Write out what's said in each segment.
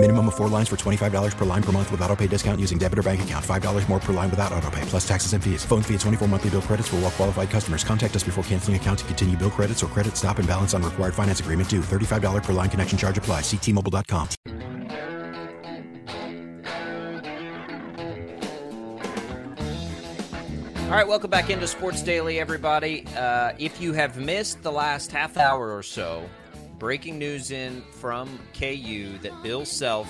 Minimum of four lines for $25 per line per month with auto pay discount using debit or bank account. $5 more per line without auto pay, plus taxes and fees. Phone fee at 24 monthly bill credits for all well qualified customers. Contact us before canceling account to continue bill credits or credit stop and balance on required finance agreement due. $35 per line connection charge apply. Ctmobile.com. All right, welcome back into Sports Daily, everybody. Uh, if you have missed the last half hour or so, breaking news in from KU that Bill Self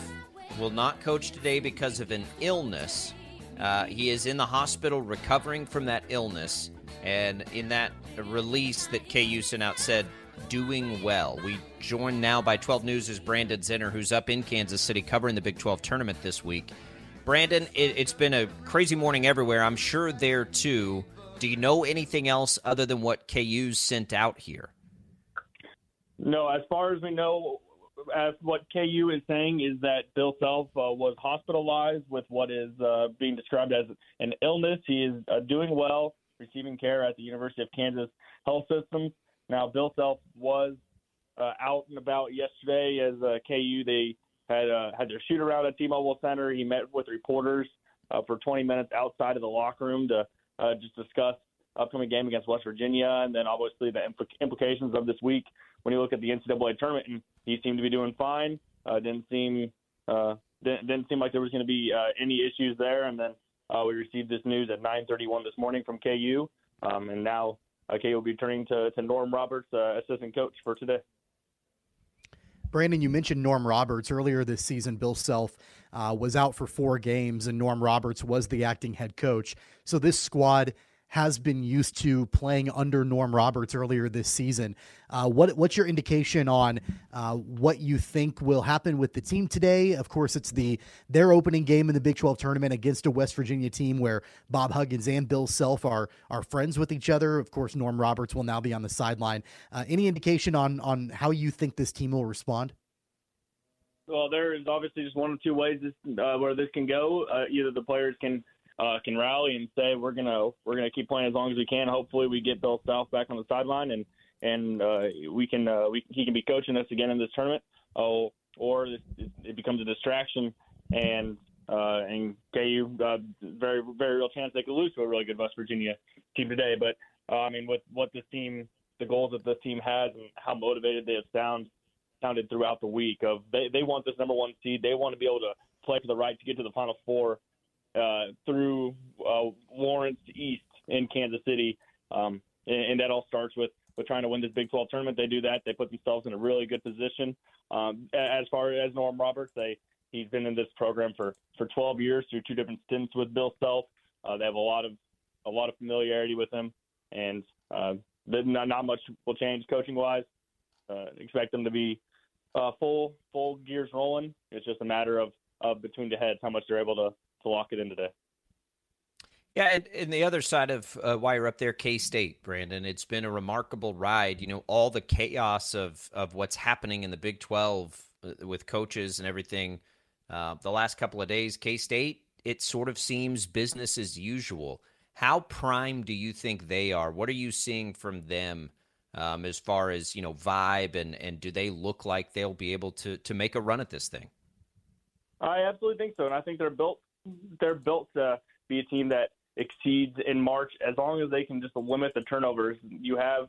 will not coach today because of an illness. Uh, he is in the hospital recovering from that illness, and in that release that KU sent out said, doing well. We join now by 12 News is Brandon Zinner, who's up in Kansas City covering the Big 12 tournament this week. Brandon, it, has been a crazy morning everywhere. I'm sure there too. Do you know anything else other than what KU sent out here? No, as far as we know, as what KU is saying is that Bill Self uh, was hospitalized with what is uh, being described as an illness. He is uh, doing well, receiving care at the University of Kansas Health System. Now, Bill Self was uh, out and about yesterday as uh, KU. They had uh, had their shoot around at T-Mobile Center. He met with reporters for 20 minutes outside of the locker room to just discuss upcoming game against West Virginia, and then obviously the impl- implications of this week when you look at the NCAA tournament. And he seemed to be doing fine. Uh, didn't seem uh, didn't, didn't seem like there was going to be uh, any issues there. And then uh, we received this news at 9:31 this morning from KU, um, and now uh, KU will be turning to, to Norm Roberts, uh, assistant coach for today. Brandon, you mentioned Norm Roberts earlier this season. Bill Self uh, was out for four games, and Norm Roberts was the acting head coach. So this squad has been used to playing under Norm Roberts earlier this season. Uh, what what's your indication on uh, what you think will happen with the team today? Of course, it's the their opening game in the Big 12 tournament against a West Virginia team where Bob Huggins and Bill Self are are friends with each other. Of course, Norm Roberts will now be on the sideline. Uh, any indication on on how you think this team will respond? Well, there is obviously just one or two ways this, uh, where this can go. Uh, either the players can uh, can rally and say we're gonna we're gonna keep playing as long as we can. Hopefully, we get Bill Self back on the sideline and and uh, we can uh, we he can be coaching us again in this tournament. Oh, or it, it becomes a distraction and uh, and KU uh, very very real chance they could lose to a really good West Virginia team today. But uh, I mean, with what this team, the goals that this team has, and how motivated they have sound sounded throughout the week of they they want this number one seed. They want to be able to play for the right to get to the Final Four uh, through uh, Lawrence East in Kansas City, um, and, and, that all starts with with trying to win this Big 12 tournament. They do that. They put themselves in a really good position. Um, as far as Norm Roberts, they he's been in this program for for 12 years through two different stints with Bill Self. Uh, they have a lot of a lot of familiarity with him, and uh, not, not much will change coaching wise. Uh, expect them to be uh, full full gears rolling. It's just a matter of, of between the heads how much they're able to to lock it in today. Yeah, and, and the other side of uh, why you're up there, K State, Brandon. It's been a remarkable ride. You know, all the chaos of of what's happening in the Big Twelve uh, with coaches and everything. Uh, the last couple of days, K State, it sort of seems business as usual. How prime do you think they are? What are you seeing from them um, as far as you know vibe and and do they look like they'll be able to to make a run at this thing? I absolutely think so, and I think they're built they're built to be a team that exceeds in March as long as they can just limit the turnovers. You have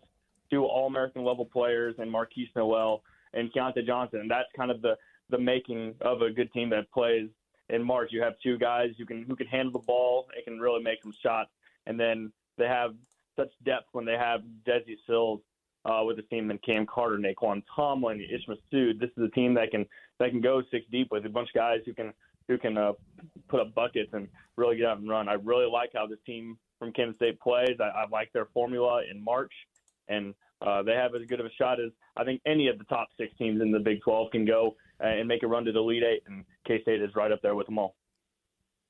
two All American level players and Markquis Nowell and Keyontae Johnson. And that's kind of the the making of a good team that plays in March. You have two guys who can who can handle the ball and can really make some shots, and then they have such depth when they have Desi Sills uh, with the team and Cam Carter, Nae'Qwan Tomlin, Ish Massoud. This is a team that can that can go six deep with a bunch of guys who can who can uh, put up buckets and really get out and run. I really like how this team from Kansas State plays. I, I like their formula in March, and uh, they have as good of a shot as I think any of the top six teams in the Big 12 can go and make a run to the Elite Eight, and K State is right up there with them all.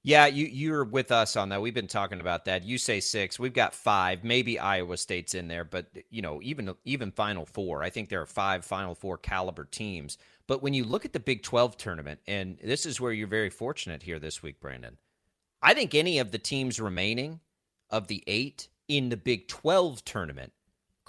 Yeah, you you're with us on that. We've been talking about that. You say six. We've got five. Maybe Iowa State's in there, but eh, you know, even even Final Four. I think there are five Final Four caliber teams. But when you look at the Big Twelve tournament, and this is where you're very fortunate here this week, Brandon. I think any of the teams remaining of the eight in the Big Twelve tournament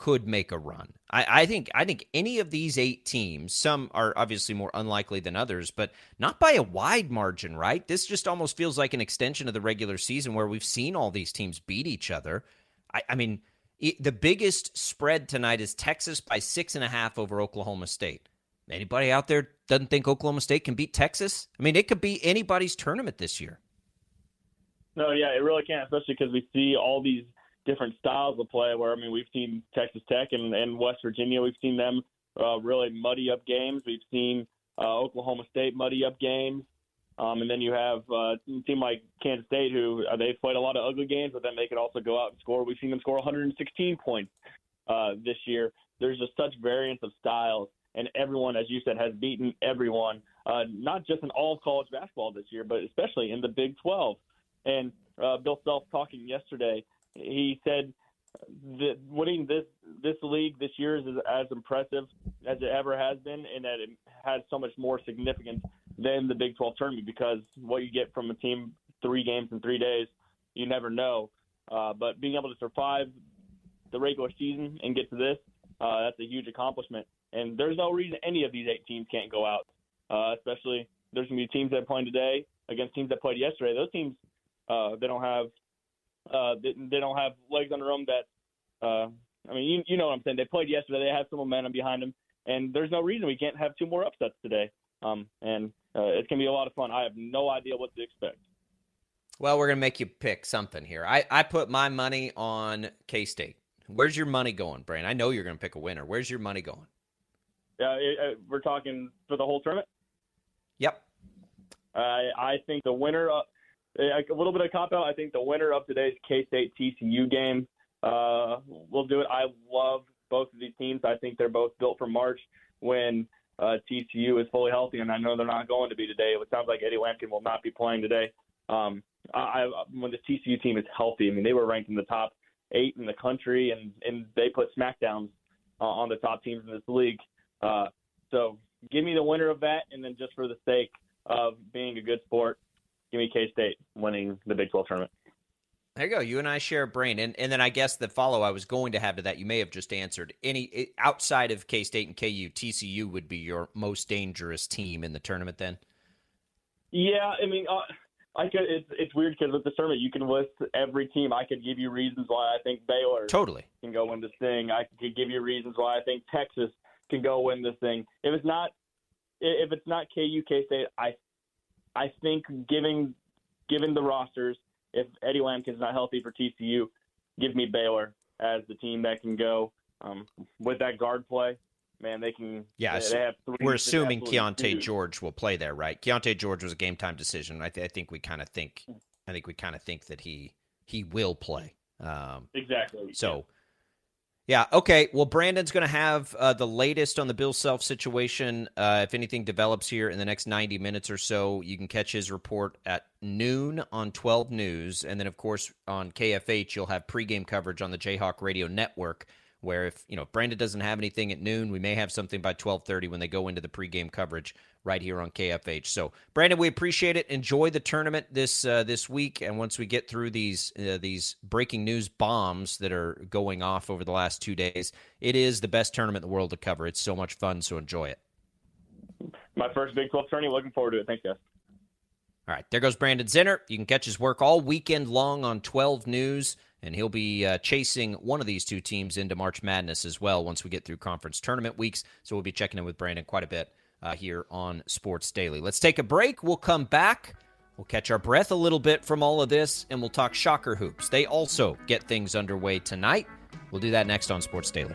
could make a run. I, I, think I think any of these eight teams, some are obviously more unlikely than others, but not by a wide margin, right? This just almost feels like an extension of the regular season where we've seen all these teams beat each other. I, I mean, it, the biggest spread tonight is Texas by six and a half over Oklahoma State. Anybody out there doesn't think Oklahoma State can beat Texas? I mean, it could be anybody's tournament this year. No, yeah, it really can, especially because we see all these different styles of play. Where I mean, we've seen Texas Tech and, and West Virginia. We've seen them uh, really muddy up games. We've seen uh, Oklahoma State muddy up games. Um, and then you have uh, a team like Kansas State, who uh, they've played a lot of ugly games, but then they can also go out and score. We've seen them score 116 points uh, this year. There's just such variance of styles, and everyone, as you said, has beaten everyone. Uh, not just in all of college basketball this year, but especially in the Big 12. And uh, Bill Self talking yesterday he said that winning this this league this year is as impressive as it ever has been, and that it has so much more significance than the Big 12 tournament because what you get from a team three games in three days, you never know. Uh, but being able to survive the regular season and get to this, uh, that's a huge accomplishment. And there's no reason any of these eight teams can't go out. Uh, especially there's going to be teams that are playing today against teams that played yesterday. Those teams, uh, they don't have uh, they, they don't have legs under them that, uh, I mean, you, you know what I'm saying. They played yesterday. They have some momentum behind them, and there's no reason we can't have two more upsets today. Um, and uh, it's going to be a lot of fun. I have no idea what to expect. Well, we're going to make you pick something here. I, I put my money on K State. Where's your money going, Brian? I know you're going to pick a winner. Where's your money going? Yeah, uh, we're talking for the whole tournament. Yep. I I think the winner. Uh, a little bit of cop out. I think the winner of today's K State TCU game uh, will do it. I love both of these teams. I think they're both built for March when uh, TCU is fully healthy, and I know they're not going to be today. It sounds like Eddie Lampkin will not be playing today. Um, I, when the TCU team is healthy, I mean they were ranked in the top eight in the country, and and they put smackdowns uh, on the top teams in this league. Uh, so give me the winner of that, and then just for the sake of being a good sport, give me K State winning the Big 12 tournament. There you go. You and I share a brain, and and then I guess the follow I was going to have to that you may have just answered. Any outside of K State and KU, TCU would be your most dangerous team in the tournament. Then. Yeah, I mean, uh, I could. It's it's weird because with the tournament you can list every team. I could give you reasons why I think Baylor totally can go win this thing. I could give you reasons why I think Texas can go win this thing. If it's not, if it's not KU, K State, I I think giving given the rosters, if Eddie Lampkin's not healthy for TCU, give me Baylor as the team that can go um, with that guard play. Man, they can. Yeah, they, they we're assuming Keyonte George will play there, right? Keyonte George was a game time decision. I, th- I think we kind of think, I think we kind of think that he he will play. Um, exactly. So. Yeah yeah. Okay. Well, Brandon's going to have uh, the latest on the Bill Self situation. Uh, if anything develops here in the next 90 minutes or so, you can catch his report at noon on 12 News. And then, of course, on KFH, you'll have pregame coverage on the Jayhawk Radio Network where if you know Brandon doesn't have anything at noon, we may have something by twelve thirty when they go into the pregame coverage right here on KFH. So Brandon, we appreciate it. Enjoy the tournament this uh, this week, and once we get through these uh, these breaking news bombs that are going off over the last two days, it is the best tournament in the world to cover. It's so much fun, so enjoy it. My first Big Twelve tourney. Looking forward to it. Thanks, guys. All right, there goes Brandon Zinner. You can catch his work all weekend long on 12 News and he'll be uh, chasing one of these two teams into March Madness as well once we get through conference tournament weeks. So we'll be checking in with Brandon quite a bit uh, here on Sports Daily. Let's take a break. We'll come back. We'll catch our breath a little bit from all of this, and we'll talk Shocker Hoops. They also get things underway tonight. We'll do that next on Sports Daily.